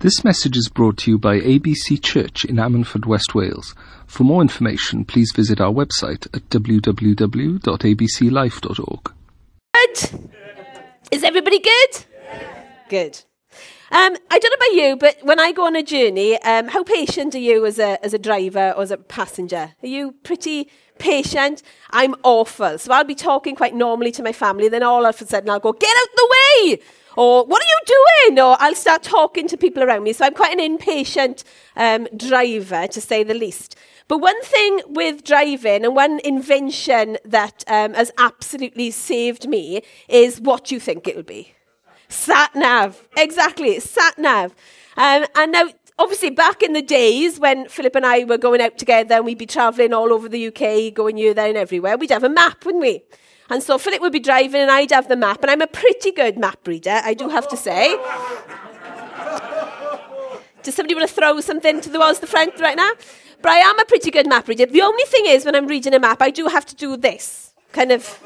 This message is brought to you by ABC Church in Ammanford, West Wales. For more information, please visit our website at www.abclife.org. Good. Is everybody good? Good. Um, I don't know about you, but when I go on a journey, um, how patient are you as a, as a driver or as a passenger? Are you pretty patient? I'm awful. So I'll be talking quite normally to my family, then all of a sudden I'll go, get out the way! Or, what are you doing? Or I'll start talking to people around me. So I'm quite an impatient um, driver, to say the least. But one thing with driving and one invention that um, has absolutely saved me is what you think it'll be. Sat nav. Exactly, sat nav. Um, and now, obviously, back in the days when Philip and I were going out together and we'd be travelling all over the UK, going here, there, and everywhere, we'd have a map, wouldn't we? And so Philip would be driving and I'd have the map. And I'm a pretty good map reader, I do have to say. Does somebody want to throw something to the front right now? But I am a pretty good map reader. The only thing is, when I'm reading a map, I do have to do this kind of,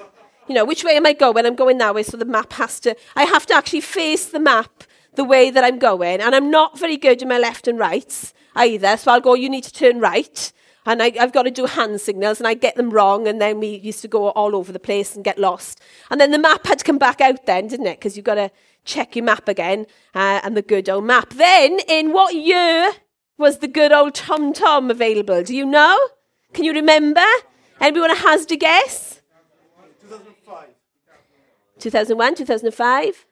you know, which way am I going? I'm going that way, so the map has to, I have to actually face the map the way that I'm going. And I'm not very good in my left and rights either. So I'll go, you need to turn right. And I, have got to do hand signals and I get them wrong. And then we used to go all over the place and get lost. And then the map had to come back out then, didn't it? Because you've got to check your map again uh, and the good old map. Then, in what year was the good old Tom Tom available? Do you know? Can you remember? Anyone has to guess? 2005. 2001, 2005?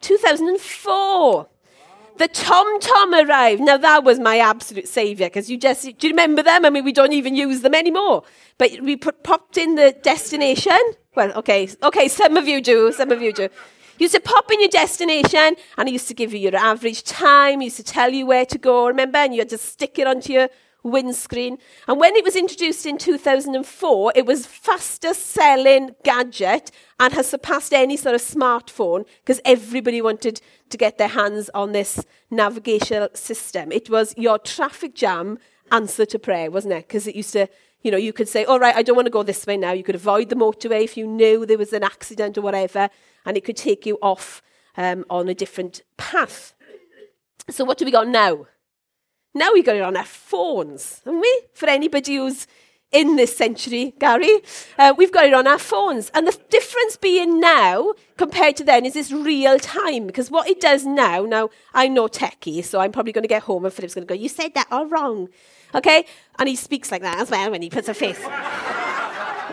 2004. The Tom Tom arrived. Now that was my absolute saviour because you just do you remember them? I mean, we don't even use them anymore. But we put, popped in the destination. Well, okay, okay, some of you do, some of you do. You used to pop in your destination, and it used to give you your average time. Used to tell you where to go. Remember, and you had to stick it onto your windscreen. And when it was introduced in 2004, it was fastest selling gadget and has surpassed any sort of smartphone because everybody wanted to get their hands on this navigational system. It was your traffic jam answer to prayer, wasn't it? Because it used to, you know, you could say, all right, I don't want to go this way now. You could avoid the motorway if you knew there was an accident or whatever, and it could take you off um, on a different path. So what do we got now? Now we got it on our phones, haven't we? For anybody who's in this century, Gary, uh, we've got it on our phones. And the difference being now compared to then is this real time. Because what it does now, now I'm no techie, so I'm probably going to get home and Philip's going to go, You said that all wrong. Okay? And he speaks like that as well when he puts a face.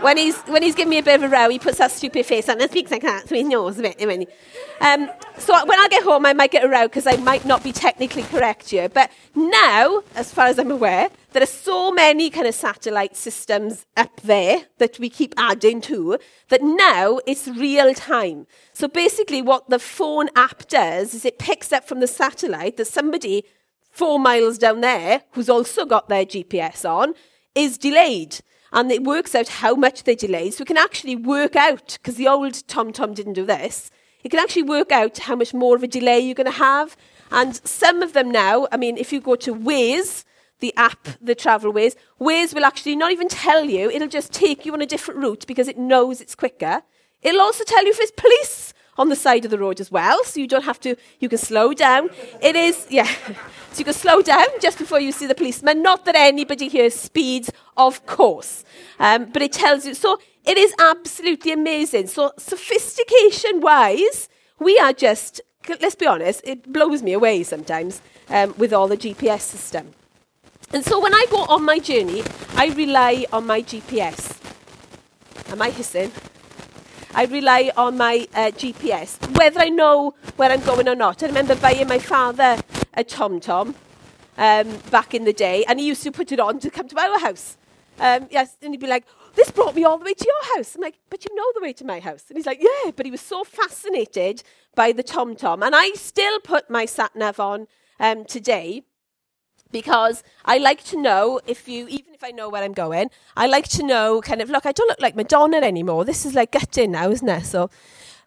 When he's when he's giving me a bit of a row, he puts that stupid face on and speaks like that, so he knows a bit. Um, so when I get home, I might get a row because I might not be technically correct here. But now, as far as I'm aware, there are so many kind of satellite systems up there that we keep adding to that now it's real time. So basically, what the phone app does is it picks up from the satellite that somebody four miles down there, who's also got their GPS on, is delayed and it works out how much they delayed. So we can actually work out, because the old TomTom didn't do this, it can actually work out how much more of a delay you're going to have. And some of them now, I mean, if you go to Waze, the app, the travel Waze, Waze will actually not even tell you, it'll just take you on a different route because it knows it's quicker. It'll also tell you if it's police on the side of the road as well, so you don't have to, you can slow down. It is, yeah, so you can slow down just before you see the policeman. Not that anybody here speeds, of course, um, but it tells you. So it is absolutely amazing. So sophistication wise, we are just, let's be honest, it blows me away sometimes um, with all the GPS system. And so when I go on my journey, I rely on my GPS. Am I hissing? I rely on my uh, GPS, whether I know where I'm going or not. I remember buying my father a Tom Tom um, back in the day, and he used to put it on to come to our house. Um, yes, and he'd be like, "This brought me all the way to your house." I'm like, "But you know the way to my house." And he's like, "Yeah," but he was so fascinated by the Tom Tom, and I still put my sat nav on um, today because I like to know if you, even if I know where I'm going, I like to know kind of, look, I don't look like Madonna anymore. This is like gutting now, isn't it? So,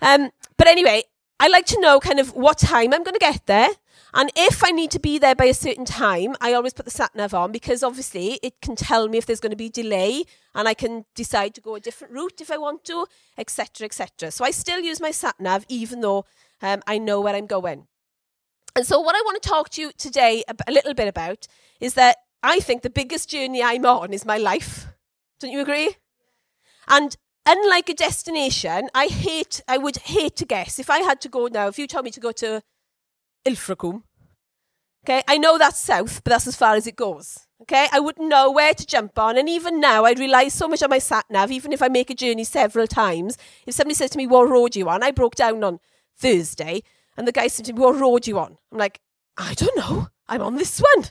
um, but anyway, I like to know kind of what time I'm going to get there. And if I need to be there by a certain time, I always put the sat nav on because obviously it can tell me if there's going to be delay and I can decide to go a different route if I want to, etc., etc. So I still use my sat nav even though um, I know where I'm going. And so, what I want to talk to you today a little bit about is that I think the biggest journey I'm on is my life. Don't you agree? And unlike a destination, I hate, I would hate to guess. If I had to go now, if you told me to go to Ilfracombe, okay, I know that's south, but that's as far as it goes. Okay, I wouldn't know where to jump on. And even now, I'd rely so much on my sat nav, even if I make a journey several times. If somebody says to me, What road are you on? I broke down on Thursday, and the guy said to me, What road are you on? I'm like, I don't know. I'm on this one.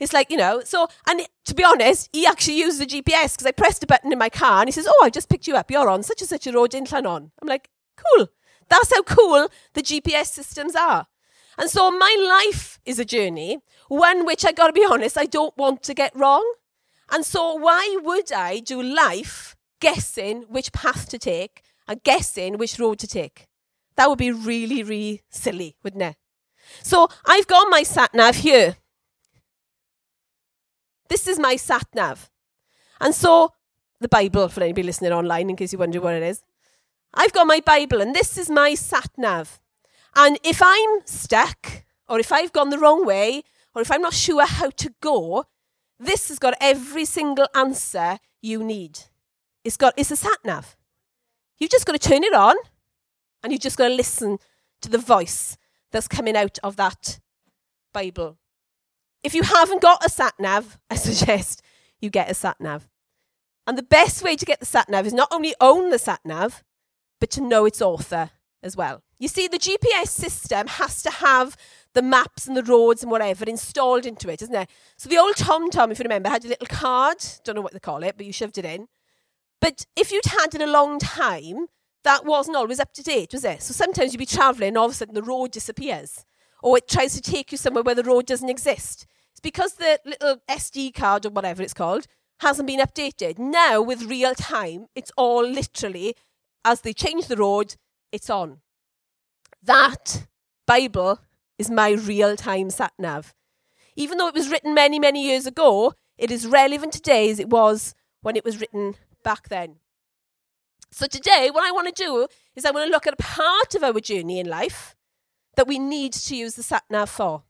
It's like, you know, so, and to be honest, he actually used the GPS because I pressed a button in my car and he says, Oh, I just picked you up. You're on such and such a road in Llanon. I'm like, Cool. That's how cool the GPS systems are. And so my life is a journey, one which I got to be honest, I don't want to get wrong. And so why would I do life guessing which path to take and guessing which road to take? That would be really, really silly, wouldn't it? So I've got my sat nav here. This is my sat nav. And so the Bible, for anybody listening online, in case you wonder what it is. I've got my Bible, and this is my sat nav. And if I'm stuck, or if I've gone the wrong way, or if I'm not sure how to go, this has got every single answer you need. It's got it's a sat nav. You've just got to turn it on, and you've just got to listen to the voice that's coming out of that Bible. If you haven't got a sat nav, I suggest you get a sat nav. And the best way to get the sat nav is not only own the sat nav, but to know its author as well. You see, the GPS system has to have the maps and the roads and whatever installed into it, isn't it? So the old TomTom, if you remember, had a little card. Don't know what they call it, but you shoved it in. But if you'd had it a long time, that wasn't always up to date, was it? So sometimes you'd be travelling and all of a sudden the road disappears. Or it tries to take you somewhere where the road doesn't exist. It's because the little SD card or whatever it's called hasn't been updated. Now, with real time, it's all literally, as they change the road, it's on. That Bible is my real time sat nav. Even though it was written many, many years ago, it is relevant today as it was when it was written back then. So today, what I want to do is I want to look at a part of our journey in life that we need to use the sat nav for.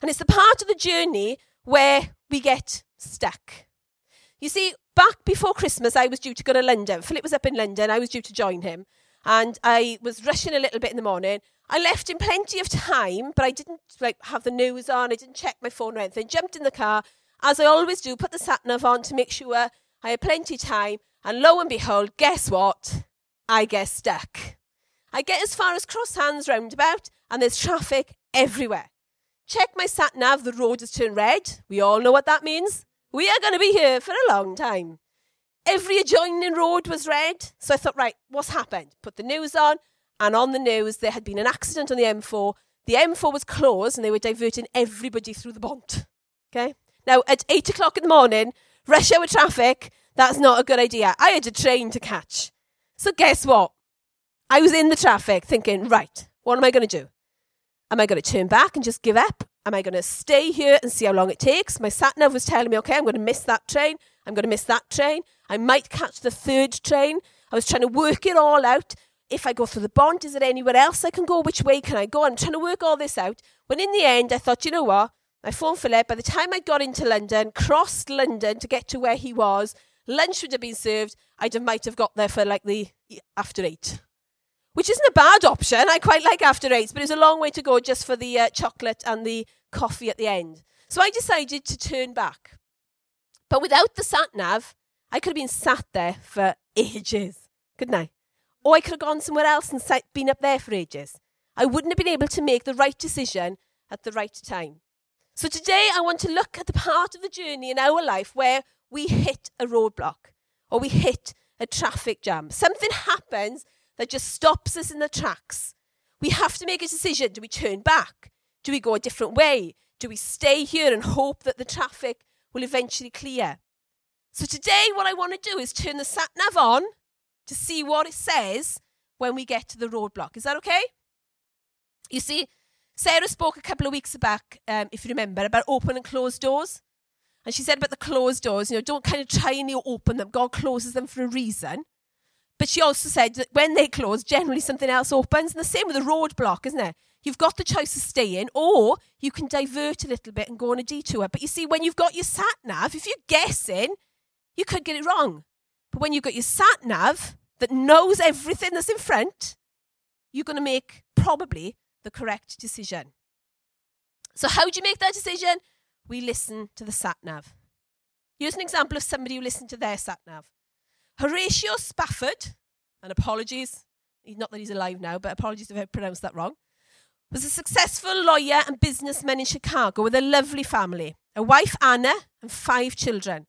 And it's the part of the journey where we get stuck. You see, back before Christmas, I was due to go to London. Philip was up in London. I was due to join him. And I was rushing a little bit in the morning. I left in plenty of time, but I didn't like have the news on. I didn't check my phone or anything. Jumped in the car, as I always do, put the sat nav on to make sure I had plenty of time. And lo and behold, guess what? I get stuck. I get as far as Cross Hands roundabout, and there's traffic everywhere. Check my sat nav, the road has turned red. We all know what that means. We are going to be here for a long time. Every adjoining road was red. So I thought, right, what's happened? Put the news on, and on the news, there had been an accident on the M4. The M4 was closed, and they were diverting everybody through the Bont. Okay? Now, at 8 o'clock in the morning, rush hour traffic, that's not a good idea. I had a train to catch. So guess what? I was in the traffic thinking, right, what am I going to do? Am I going to turn back and just give up? Am I going to stay here and see how long it takes? My sat nav was telling me, okay, I'm going to miss that train. I'm going to miss that train. I might catch the third train. I was trying to work it all out. If I go through the Bont, is there anywhere else I can go? Which way can I go? I'm trying to work all this out. When in the end, I thought, you know what? I phoned Philip. By the time I got into London, crossed London to get to where he was, lunch would have been served. Have might have got there for like the after eight, which isn't a bad option. I quite like after eight, but it's a long way to go just for the uh, chocolate and the coffee at the end. So I decided to turn back. But without the sat nav, I could have been sat there for ages, couldn't I? Or I could have gone somewhere else and sat, been up there for ages. I wouldn't have been able to make the right decision at the right time. So today I want to look at the part of the journey in our life where we hit a roadblock or we hit a traffic jam. Something happens that just stops us in the tracks. We have to make a decision. Do we turn back? Do we go a different way? Do we stay here and hope that the traffic will eventually clear? So today, what I want to do is turn the sat nav on to see what it says when we get to the roadblock. Is that okay? You see, Sarah spoke a couple of weeks back, um, if you remember, about open and closed doors. And she said about the closed doors, you know, don't kind of try and open them. God closes them for a reason. But she also said that when they close, generally something else opens. And the same with the roadblock, isn't it? You've got the choice of staying, or you can divert a little bit and go on a detour. But you see, when you've got your sat nav, if you're guessing, you could get it wrong. But when you've got your sat nav that knows everything that's in front, you're going to make probably the correct decision. So, how do you make that decision? We listen to the sat nav. Here's an example of somebody who listened to their sat nav. Horatio Spafford, and apologies, not that he's alive now, but apologies if I pronounced that wrong was a successful lawyer and businessman in Chicago with a lovely family, a wife Anna and five children.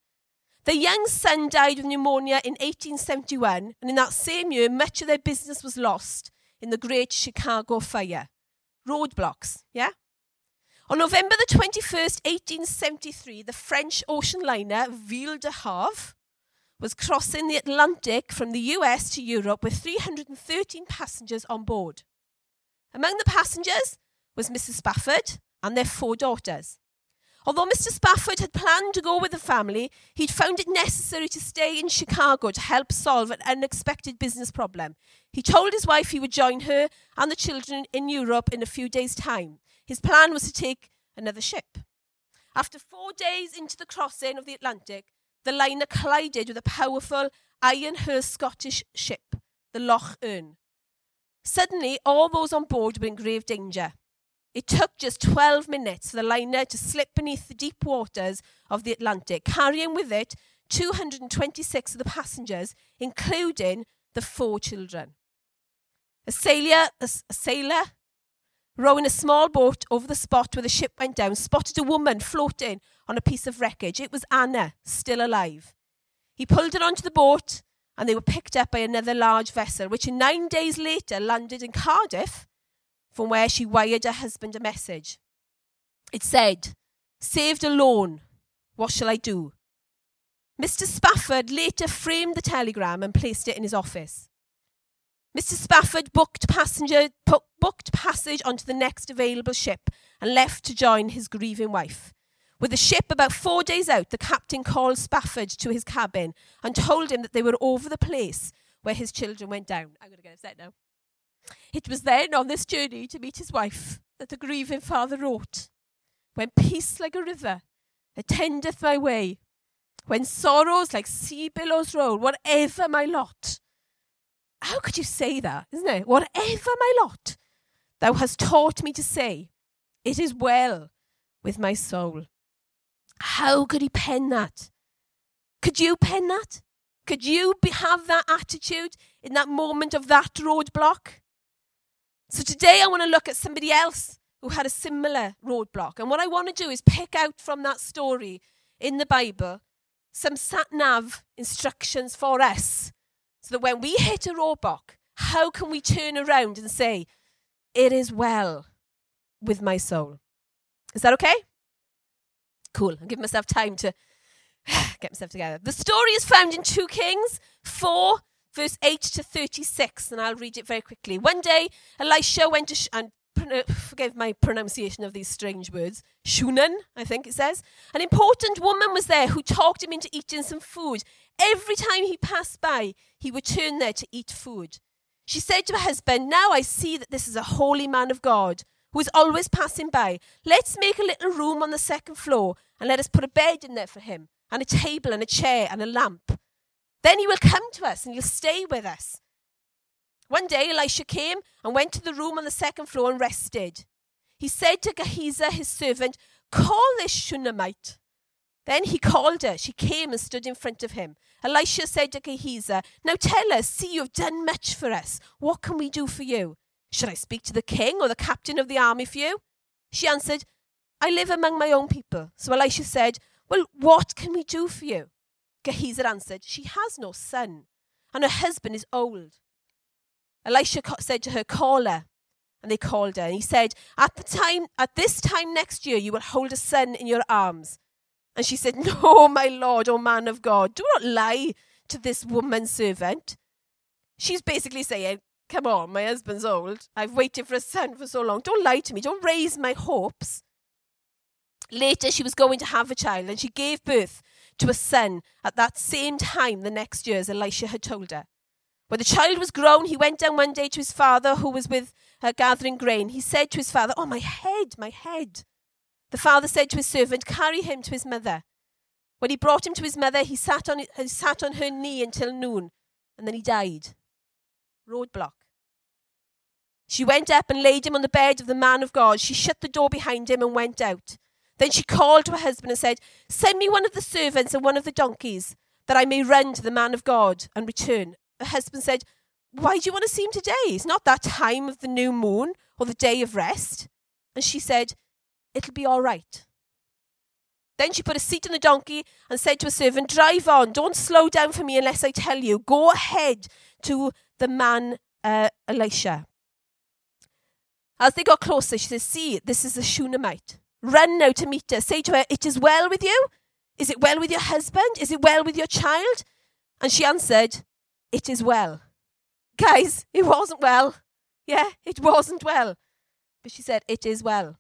Their young son died of pneumonia in 1871, and in that same year, much of their business was lost in the Great Chicago Fire. Roadblocks, yeah? On November the 21st, 1873, the French ocean liner Ville de Havre was crossing the Atlantic from the US to Europe with 313 passengers on board. Among the passengers was Mrs. Spafford and their four daughters. Although Mr. Spafford had planned to go with the family, he'd found it necessary to stay in Chicago to help solve an unexpected business problem. He told his wife he would join her and the children in Europe in a few days' time. His plan was to take another ship. After four days into the crossing of the Atlantic, the liner collided with a powerful Ironhurst Scottish ship, the Loch Earn. Suddenly, all those on board were in grave danger. It took just 12 minutes for the liner to slip beneath the deep waters of the Atlantic, carrying with it 226 of the passengers, including the four children. A sailor, a, sailor rowing a small boat over the spot where the ship went down spotted a woman floating on a piece of wreckage. It was Anna, still alive. He pulled her onto the boat and they were picked up by another large vessel, which nine days later landed in Cardiff, from where she wired her husband a message. It said, Saved alone, what shall I do? Mr. Spafford later framed the telegram and placed it in his office. Mr. Spafford booked passenger booked passage onto the next available ship and left to join his grieving wife. With the ship about four days out, the captain called Spafford to his cabin and told him that they were over the place where his children went down. I'm going to get upset now. It was then on this journey to meet his wife that the grieving father wrote When peace like a river attendeth my way, when sorrows like sea billows roll, whatever my lot. How could you say that, isn't it? Whatever my lot, thou hast taught me to say, it is well with my soul. How could he pen that? Could you pen that? Could you be, have that attitude in that moment of that roadblock? So today I want to look at somebody else who had a similar roadblock. And what I want to do is pick out from that story in the Bible some sat nav instructions for us so that when we hit a roadblock, how can we turn around and say, It is well with my soul? Is that okay? Cool. I'll give myself time to get myself together. The story is found in 2 Kings 4, verse 8 to 36, and I'll read it very quickly. One day, Elisha went to, sh- and forgive my pronunciation of these strange words, Shunan, I think it says. An important woman was there who talked him into eating some food. Every time he passed by, he would turn there to eat food. She said to her husband, Now I see that this is a holy man of God is always passing by. Let's make a little room on the second floor and let us put a bed in there for him, and a table and a chair and a lamp. Then he will come to us and he'll stay with us. One day Elisha came and went to the room on the second floor and rested. He said to Gehazi, his servant, Call this Shunammite. Then he called her. She came and stood in front of him. Elisha said to Gehazi, Now tell us, see, you have done much for us. What can we do for you? Should I speak to the king or the captain of the army for you? She answered, I live among my own people. So Elisha said, Well, what can we do for you? Gehazi answered, She has no son, and her husband is old. Elisha said to her, Call her. And they called her. And he said, At the time, at this time next year, you will hold a son in your arms. And she said, No, my lord, O man of God, do not lie to this woman servant. She's basically saying, Come on, my husband's old. I've waited for a son for so long. Don't lie to me. Don't raise my hopes. Later, she was going to have a child, and she gave birth to a son at that same time the next year as Elisha had told her. When the child was grown, he went down one day to his father, who was with her gathering grain. He said to his father, Oh, my head, my head. The father said to his servant, Carry him to his mother. When he brought him to his mother, he sat on, he sat on her knee until noon, and then he died. Roadblock. She went up and laid him on the bed of the man of God. She shut the door behind him and went out. Then she called to her husband and said, Send me one of the servants and one of the donkeys, that I may run to the man of God and return. Her husband said, Why do you want to see him today? It's not that time of the new moon or the day of rest. And she said, It'll be all right. Then she put a seat on the donkey and said to a servant, Drive on, don't slow down for me unless I tell you. Go ahead to the man uh, Elisha. As they got closer, she says, See, this is a Shunammite. Run now to meet her. Say to her, It is well with you? Is it well with your husband? Is it well with your child? And she answered, It is well. Guys, it wasn't well. Yeah, it wasn't well. But she said, It is well.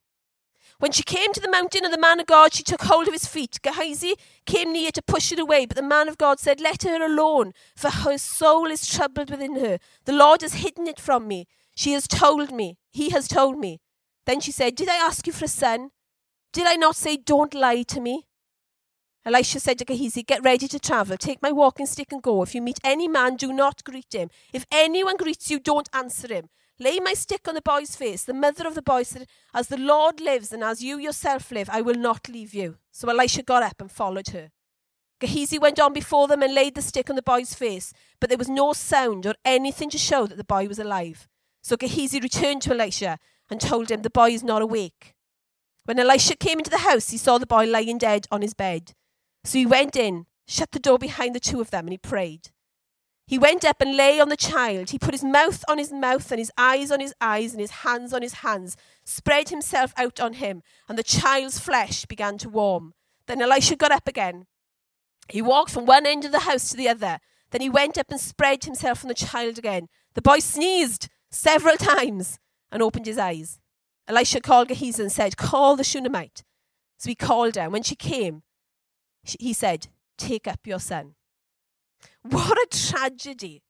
When she came to the mountain of the man of God, she took hold of his feet. Gehazi came near to push it away, but the man of God said, Let her alone, for her soul is troubled within her. The Lord has hidden it from me. She has told me. He has told me. Then she said, Did I ask you for a son? Did I not say, Don't lie to me? Elisha said to Gehazi, Get ready to travel. Take my walking stick and go. If you meet any man, do not greet him. If anyone greets you, don't answer him. Lay my stick on the boy's face. The mother of the boy said, As the Lord lives and as you yourself live, I will not leave you. So Elisha got up and followed her. Gehazi went on before them and laid the stick on the boy's face, but there was no sound or anything to show that the boy was alive. So Gehazi returned to Elisha and told him, The boy is not awake. When Elisha came into the house, he saw the boy lying dead on his bed. So he went in, shut the door behind the two of them, and he prayed. He went up and lay on the child. He put his mouth on his mouth and his eyes on his eyes and his hands on his hands, spread himself out on him, and the child's flesh began to warm. Then Elisha got up again. He walked from one end of the house to the other. Then he went up and spread himself on the child again. The boy sneezed several times and opened his eyes. Elisha called Gehazi and said, Call the Shunammite. So he called her. And when she came, he said, Take up your son. What a tragedy.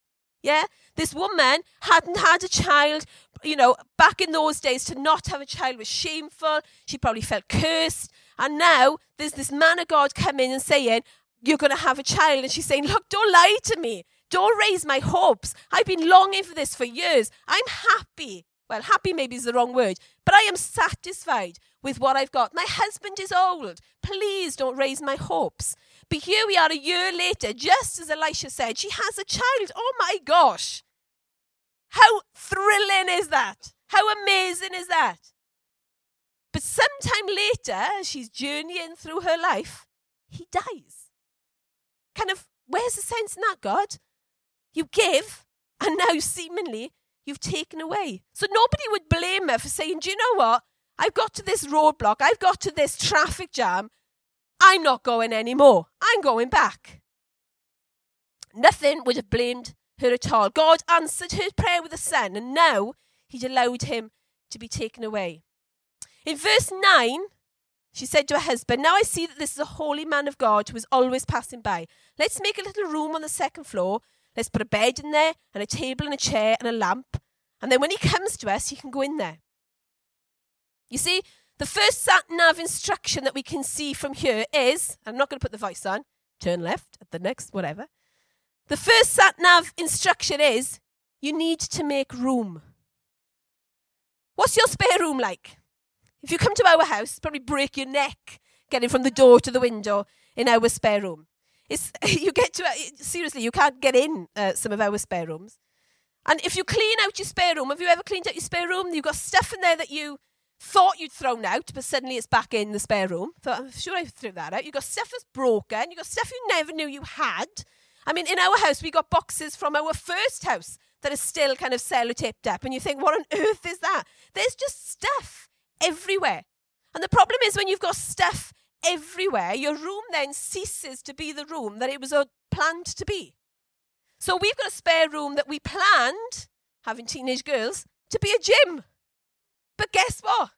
Yeah? This woman hadn't had a child. You know, back in those days, to not have a child was shameful. She probably felt cursed. And now there's this man of God coming and saying, You're going to have a child. And she's saying, Look, don't lie to me. Don't raise my hopes. I've been longing for this for years. I'm happy. Well, happy maybe is the wrong word, but I am satisfied with what I've got. My husband is old. Please don't raise my hopes. But here we are a year later, just as Elisha said, she has a child. Oh my gosh. How thrilling is that? How amazing is that? But sometime later, as she's journeying through her life, he dies. Kind of, where's the sense in that, God? You give, and now seemingly you've taken away. So nobody would blame her for saying, Do you know what? I've got to this roadblock, I've got to this traffic jam, I'm not going anymore. I'm going back. Nothing would have blamed her at all. God answered her prayer with a son, and now he'd allowed him to be taken away. In verse 9, she said to her husband, Now I see that this is a holy man of God who is always passing by. Let's make a little room on the second floor. Let's put a bed in there, and a table, and a chair, and a lamp. And then when he comes to us, he can go in there. You see, the first sat nav instruction that we can see from here is I'm not going to put the voice on, turn left at the next, whatever. The first sat nav instruction is you need to make room. What's your spare room like? If you come to our house, probably break your neck getting from the door to the window in our spare room. It's, you get to, seriously, you can't get in uh, some of our spare rooms. And if you clean out your spare room, have you ever cleaned out your spare room? You've got stuff in there that you thought you'd thrown out, but suddenly it's back in the spare room. Thought, I'm sure I threw that out. You've got stuff that's broken. You've got stuff you never knew you had. I mean, in our house, we got boxes from our first house that are still kind of sellotaped up, and you think, what on earth is that? There's just stuff everywhere. And the problem is when you've got stuff everywhere, your room then ceases to be the room that it was uh, planned to be. So we've got a spare room that we planned, having teenage girls, to be a gym. But guess what?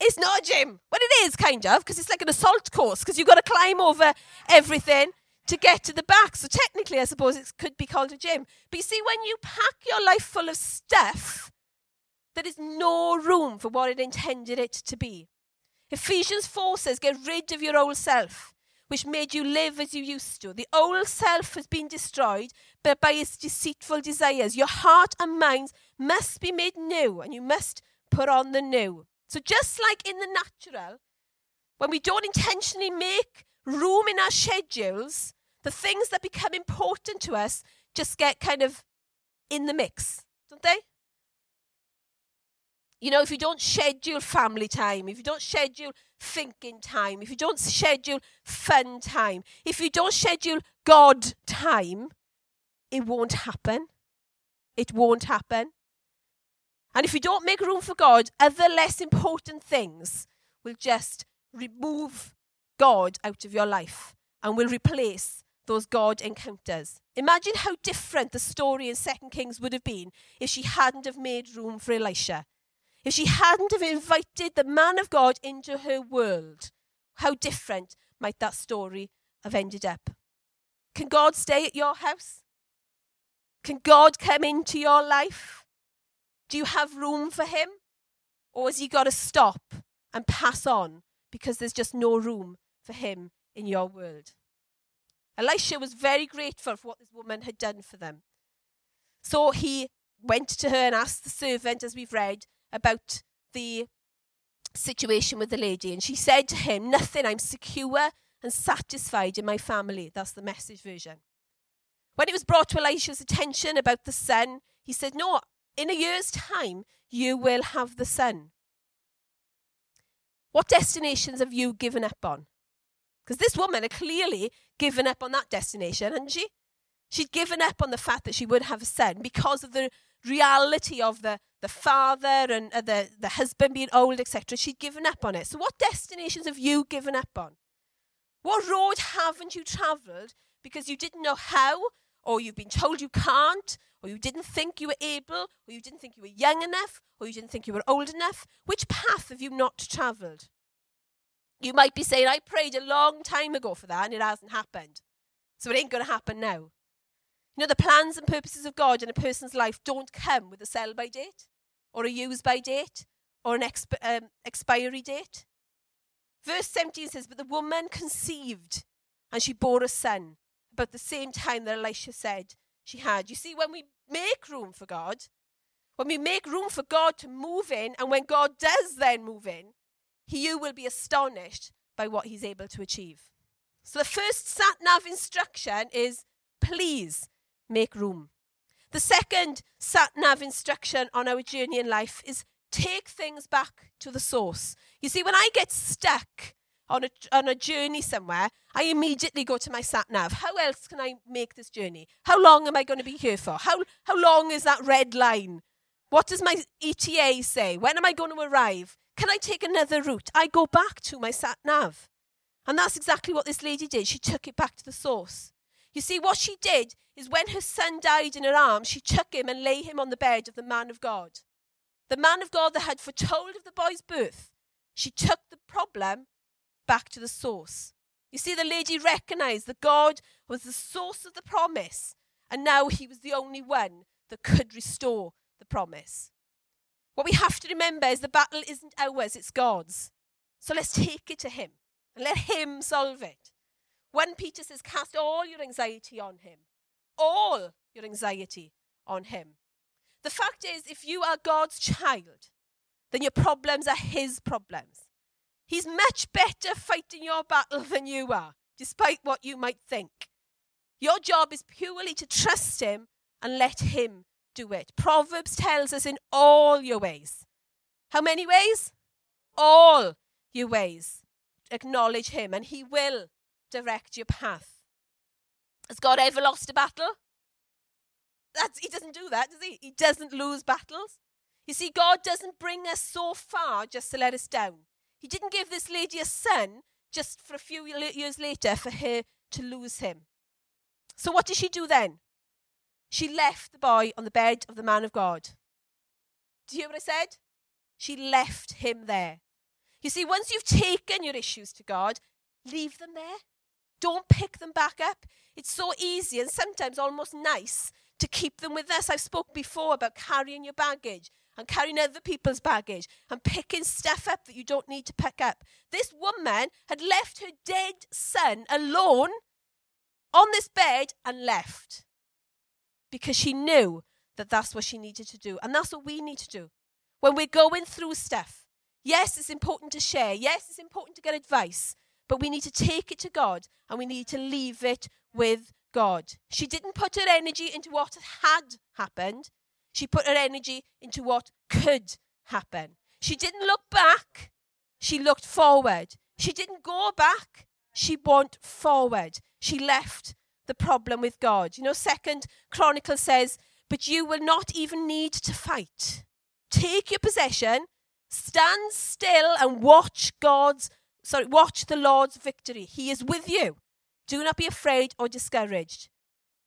It's not a gym. Well, it is kind of, because it's like an assault course, because you've got to climb over everything to get to the back. So technically, I suppose it could be called a gym. But you see, when you pack your life full of stuff, there is no room for what it intended it to be. Ephesians 4 says, Get rid of your old self, which made you live as you used to. The old self has been destroyed but by its deceitful desires. Your heart and minds must be made new, and you must put on the new. So, just like in the natural, when we don't intentionally make room in our schedules, the things that become important to us just get kind of in the mix, don't they? You know, if you don't schedule family time, if you don't schedule thinking time, if you don't schedule fun time, if you don't schedule God time, it won't happen. It won't happen. And if you don't make room for God, other less important things will just remove God out of your life and will replace those God encounters. Imagine how different the story in 2 Kings would have been if she hadn't have made room for Elisha. If she hadn't have invited the man of God into her world, how different might that story have ended up? Can God stay at your house? Can God come into your life? Do you have room for him? Or has he got to stop and pass on because there's just no room for him in your world? Elisha was very grateful for what this woman had done for them. So he went to her and asked the servant, as we've read, about the situation with the lady. And she said to him, Nothing, I'm secure and satisfied in my family. That's the message version. When it was brought to Elisha's attention about the son, he said, No, in a year's time, you will have the son. What destinations have you given up on? Because this woman had clearly given up on that destination, hadn't she? She'd given up on the fact that she would have a son because of the reality of the, the father and uh, the, the husband being old, etc. She'd given up on it. So, what destinations have you given up on? What road haven't you travelled because you didn't know how, or you've been told you can't, or you didn't think you were able, or you didn't think you were young enough, or you didn't think you were old enough? Which path have you not travelled? You might be saying, I prayed a long time ago for that and it hasn't happened. So it ain't going to happen now. You know, the plans and purposes of God in a person's life don't come with a sell by date or a use by date or an um, expiry date. Verse 17 says, But the woman conceived and she bore a son about the same time that Elisha said she had. You see, when we make room for God, when we make room for God to move in, and when God does then move in, you will be astonished by what he's able to achieve. So the first sat nav instruction is please make room. The second sat nav instruction on our journey in life is take things back to the source. You see, when I get stuck on a, on a journey somewhere, I immediately go to my sat nav. How else can I make this journey? How long am I going to be here for? How, how long is that red line? What does my ETA say? When am I going to arrive? Can I take another route? I go back to my sat nav. And that's exactly what this lady did. She took it back to the source. You see, what she did is when her son died in her arms, she took him and lay him on the bed of the man of God. The man of God that had foretold of the boy's birth. She took the problem back to the source. You see, the lady recognized that God was the source of the promise, and now he was the only one that could restore the promise. What we have to remember is the battle isn't ours, it's God's. So let's take it to Him and let Him solve it. 1 Peter says, Cast all your anxiety on Him. All your anxiety on Him. The fact is, if you are God's child, then your problems are His problems. He's much better fighting your battle than you are, despite what you might think. Your job is purely to trust Him and let Him do it. Proverbs tells us in all your ways. How many ways? All your ways. Acknowledge Him, and He will direct your path. Has God ever lost a battle? That's, he doesn't do that, does he? He doesn't lose battles. You see, God doesn't bring us so far just to let us down. He didn't give this lady a son just for a few years later for her to lose him. So, what did she do then? She left the boy on the bed of the man of God. Do you hear what I said? She left him there. You see, once you've taken your issues to God, leave them there. Don't pick them back up. It's so easy and sometimes almost nice to keep them with us. I've spoken before about carrying your baggage and carrying other people's baggage and picking stuff up that you don't need to pick up. This woman had left her dead son alone on this bed and left because she knew that that's what she needed to do. And that's what we need to do. When we're going through stuff, yes, it's important to share. Yes, it's important to get advice. But we need to take it to God and we need to leave it with God. She didn't put her energy into what had happened, she put her energy into what could happen. She didn't look back, she looked forward. She didn't go back, she went forward. She left the problem with God. You know, Second Chronicle says, But you will not even need to fight. Take your possession, stand still and watch God's sorry, watch the Lord's victory. He is with you. Do not be afraid or discouraged.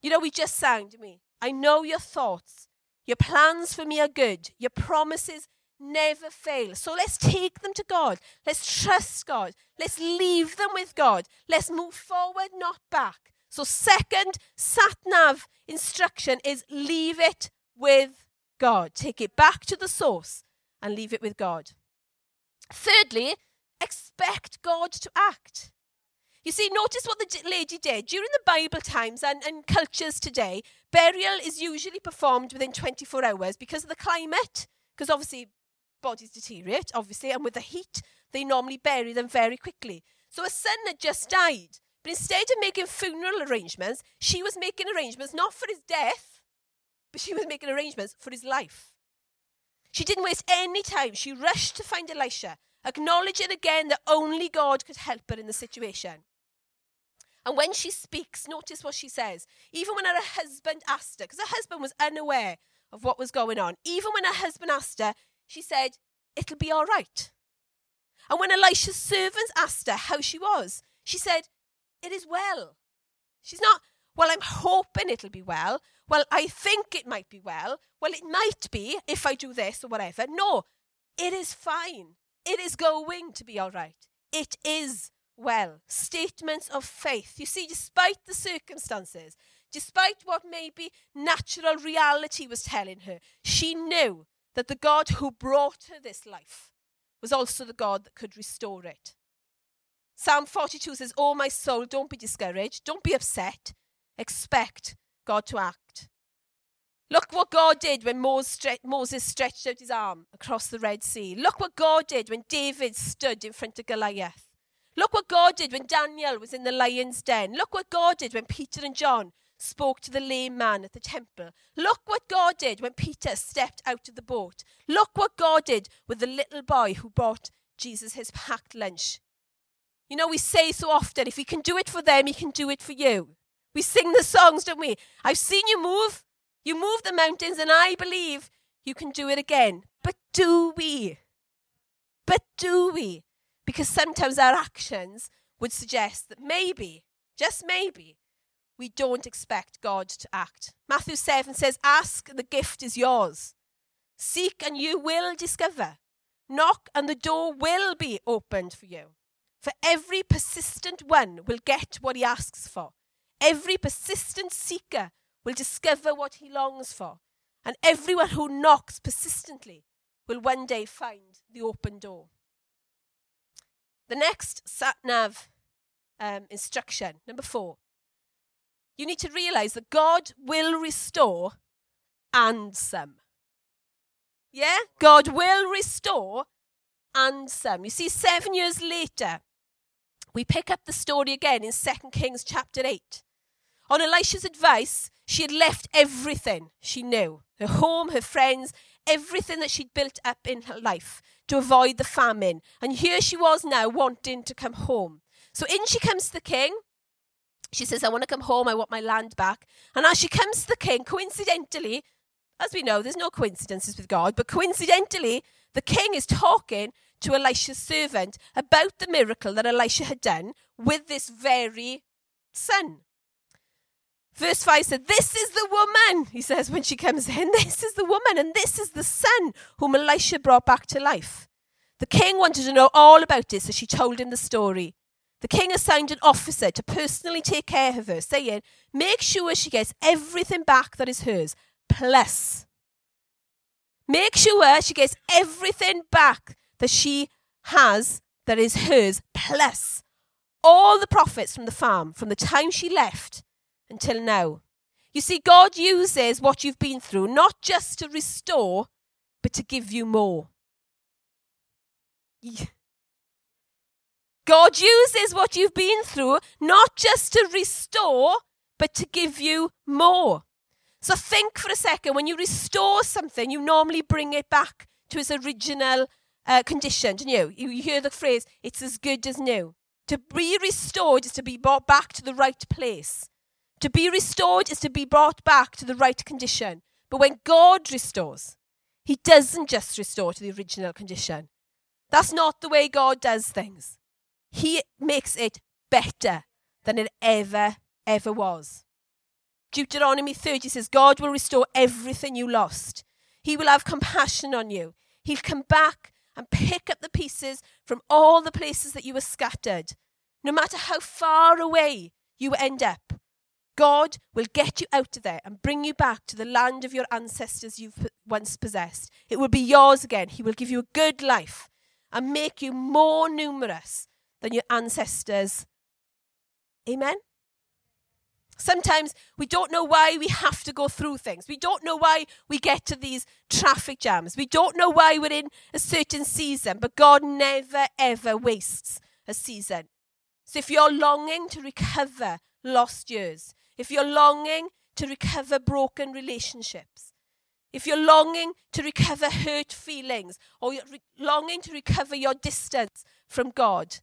You know, we just sang to me. I know your thoughts. Your plans for me are good. Your promises never fail. So let's take them to God. Let's trust God. Let's leave them with God. Let's move forward, not back. So, second sat nav instruction is leave it with God. Take it back to the source and leave it with God. Thirdly, expect God to act. You see, notice what the lady did. During the Bible times and, and cultures today, burial is usually performed within 24 hours because of the climate, because obviously bodies deteriorate, obviously, and with the heat, they normally bury them very quickly. So a son had just died, but instead of making funeral arrangements, she was making arrangements not for his death, but she was making arrangements for his life. She didn't waste any time. She rushed to find Elisha, acknowledging again that only God could help her in the situation. And when she speaks, notice what she says. Even when her husband asked her, because her husband was unaware of what was going on, even when her husband asked her, she said, It'll be all right. And when Elisha's servants asked her how she was, she said, It is well. She's not, Well, I'm hoping it'll be well. Well, I think it might be well. Well, it might be if I do this or whatever. No, it is fine. It is going to be all right. It is well. Statements of faith. You see, despite the circumstances, despite what maybe natural reality was telling her, she knew that the God who brought her this life was also the God that could restore it. Psalm 42 says, Oh, my soul, don't be discouraged, don't be upset, expect God to act. Look what God did when Moses stretched out his arm across the Red Sea. Look what God did when David stood in front of Goliath. Look what God did when Daniel was in the lion's den. Look what God did when Peter and John spoke to the lame man at the temple. Look what God did when Peter stepped out of the boat. Look what God did with the little boy who brought Jesus his packed lunch. You know, we say so often, if he can do it for them, he can do it for you. We sing the songs, don't we? I've seen you move. You move the mountains, and I believe you can do it again. But do we? But do we? Because sometimes our actions would suggest that maybe, just maybe, we don't expect God to act. Matthew 7 says, Ask, the gift is yours. Seek, and you will discover. Knock, and the door will be opened for you. For every persistent one will get what he asks for. Every persistent seeker will discover what he longs for. And everyone who knocks persistently will one day find the open door. The next sat nav um, instruction, number four, you need to realize that God will restore and some. Yeah? God will restore and some. You see, seven years later, we pick up the story again in 2 Kings chapter 8. On Elisha's advice, she had left everything she knew her home, her friends, everything that she'd built up in her life to avoid the famine. And here she was now wanting to come home. So in she comes to the king. She says, I want to come home. I want my land back. And as she comes to the king, coincidentally, as we know, there's no coincidences with God, but coincidentally, the king is talking to Elisha's servant about the miracle that Elisha had done with this very son. Verse 5 said, This is the woman, he says when she comes in. This is the woman, and this is the son whom Elisha brought back to life. The king wanted to know all about it, so she told him the story. The king assigned an officer to personally take care of her, saying, Make sure she gets everything back that is hers, plus. Make sure she gets everything back that she has that is hers, plus all the profits from the farm from the time she left until now. You see, God uses what you've been through not just to restore, but to give you more. God uses what you've been through not just to restore, but to give you more. So think for a second when you restore something, you normally bring it back to its original uh, condition, don't you? you? You hear the phrase, it's as good as new. To be restored is to be brought back to the right place. To be restored is to be brought back to the right condition. But when God restores, He doesn't just restore to the original condition. That's not the way God does things. He makes it better than it ever, ever was. Deuteronomy 30 says, God will restore everything you lost. He will have compassion on you. He'll come back and pick up the pieces from all the places that you were scattered. No matter how far away you end up, God will get you out of there and bring you back to the land of your ancestors you've once possessed. It will be yours again. He will give you a good life and make you more numerous than your ancestors. Amen? Sometimes we don't know why we have to go through things. We don't know why we get to these traffic jams. We don't know why we're in a certain season, but God never, ever wastes a season. So if you're longing to recover lost years, if you're longing to recover broken relationships, if you're longing to recover hurt feelings, or you're re- longing to recover your distance from God,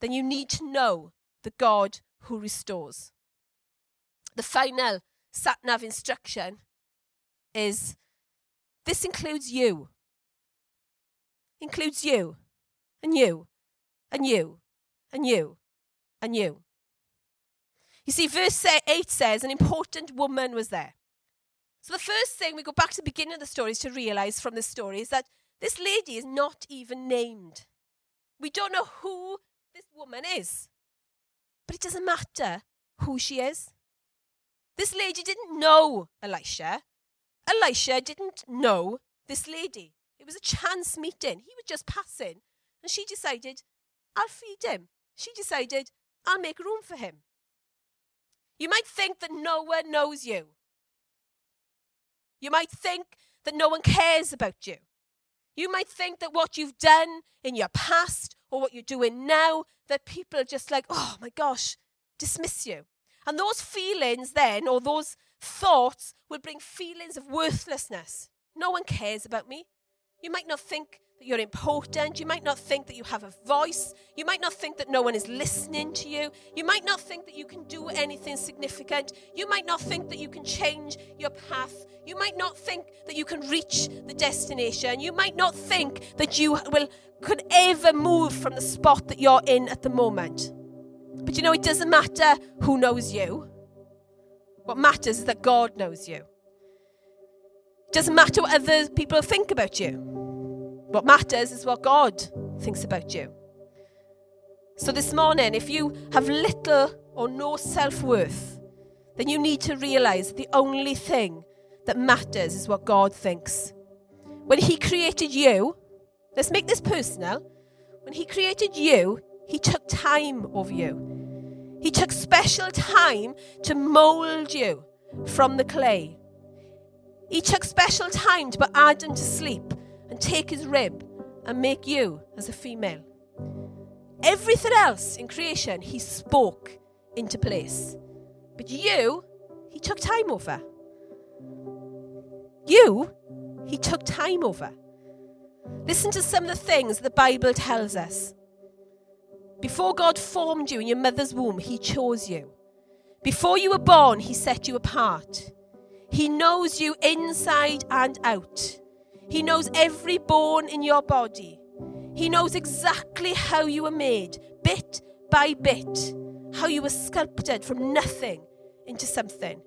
then you need to know the God who restores. The final sat nav instruction is this includes you. Includes you, and you, and you, and you, and you. You see, verse 8 says, An important woman was there. So the first thing we go back to the beginning of the story is to realize from the story is that this lady is not even named. We don't know who this woman is. But it doesn't matter who she is. This lady didn't know Elisha. Elisha didn't know this lady. It was a chance meeting. He was just passing. And she decided, I'll feed him. She decided, I'll make room for him. You might think that no one knows you. You might think that no one cares about you. You might think that what you've done in your past or what you're doing now, that people are just like, oh my gosh, dismiss you. And those feelings then, or those thoughts, will bring feelings of worthlessness. No one cares about me. You might not think that you're important. You might not think that you have a voice. You might not think that no one is listening to you. You might not think that you can do anything significant. You might not think that you can change your path. You might not think that you can reach the destination. You might not think that you will could ever move from the spot that you're in at the moment. But you know, it doesn't matter who knows you. What matters is that God knows you. Doesn't matter what other people think about you. What matters is what God thinks about you. So this morning, if you have little or no self worth, then you need to realize the only thing that matters is what God thinks. When He created you, let's make this personal. When He created you, He took time over you. He took special time to mold you from the clay. He took special time to put Adam to sleep and take his rib and make you as a female. Everything else in creation, he spoke into place. But you, he took time over. You, he took time over. Listen to some of the things the Bible tells us. Before God formed you in your mother's womb, he chose you. Before you were born, he set you apart. He knows you inside and out. He knows every bone in your body. He knows exactly how you were made, bit by bit, how you were sculpted from nothing into something.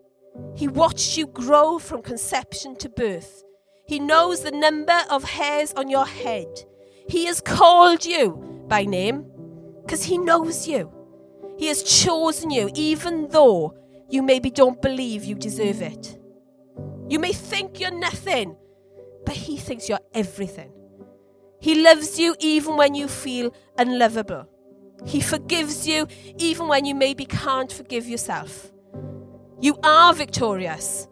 He watched you grow from conception to birth. He knows the number of hairs on your head. He has called you by name because he knows you. He has chosen you even though you maybe don't believe you deserve it. You may think you're nothing, but He thinks you're everything. He loves you even when you feel unlovable. He forgives you even when you maybe can't forgive yourself. You are victorious,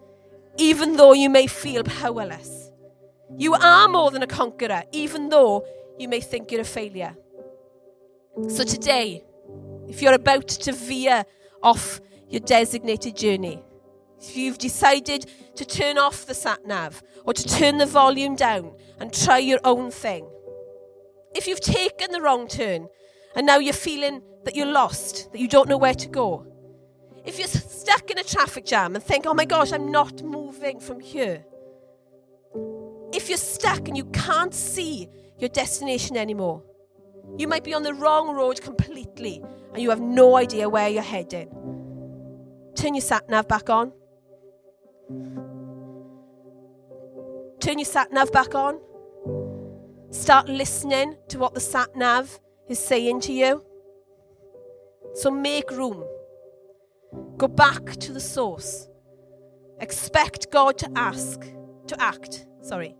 even though you may feel powerless. You are more than a conqueror, even though you may think you're a failure. So today, if you're about to veer off your designated journey, if you've decided to turn off the sat nav or to turn the volume down and try your own thing, if you've taken the wrong turn and now you're feeling that you're lost, that you don't know where to go, if you're stuck in a traffic jam and think, oh my gosh, I'm not moving from here, if you're stuck and you can't see your destination anymore, you might be on the wrong road completely and you have no idea where you're heading. Turn your sat nav back on. Turn your sat nav back on. Start listening to what the sat nav is saying to you. So make room. Go back to the source. Expect God to ask, to act, sorry.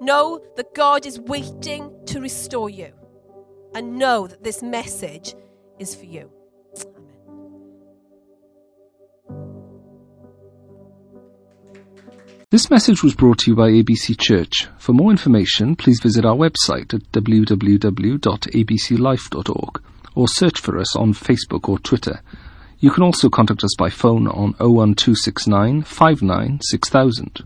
Know that God is waiting to restore you. And know that this message is for you. This message was brought to you by ABC Church. For more information, please visit our website at www.abclife.org or search for us on Facebook or Twitter. You can also contact us by phone on 01269 59 6000.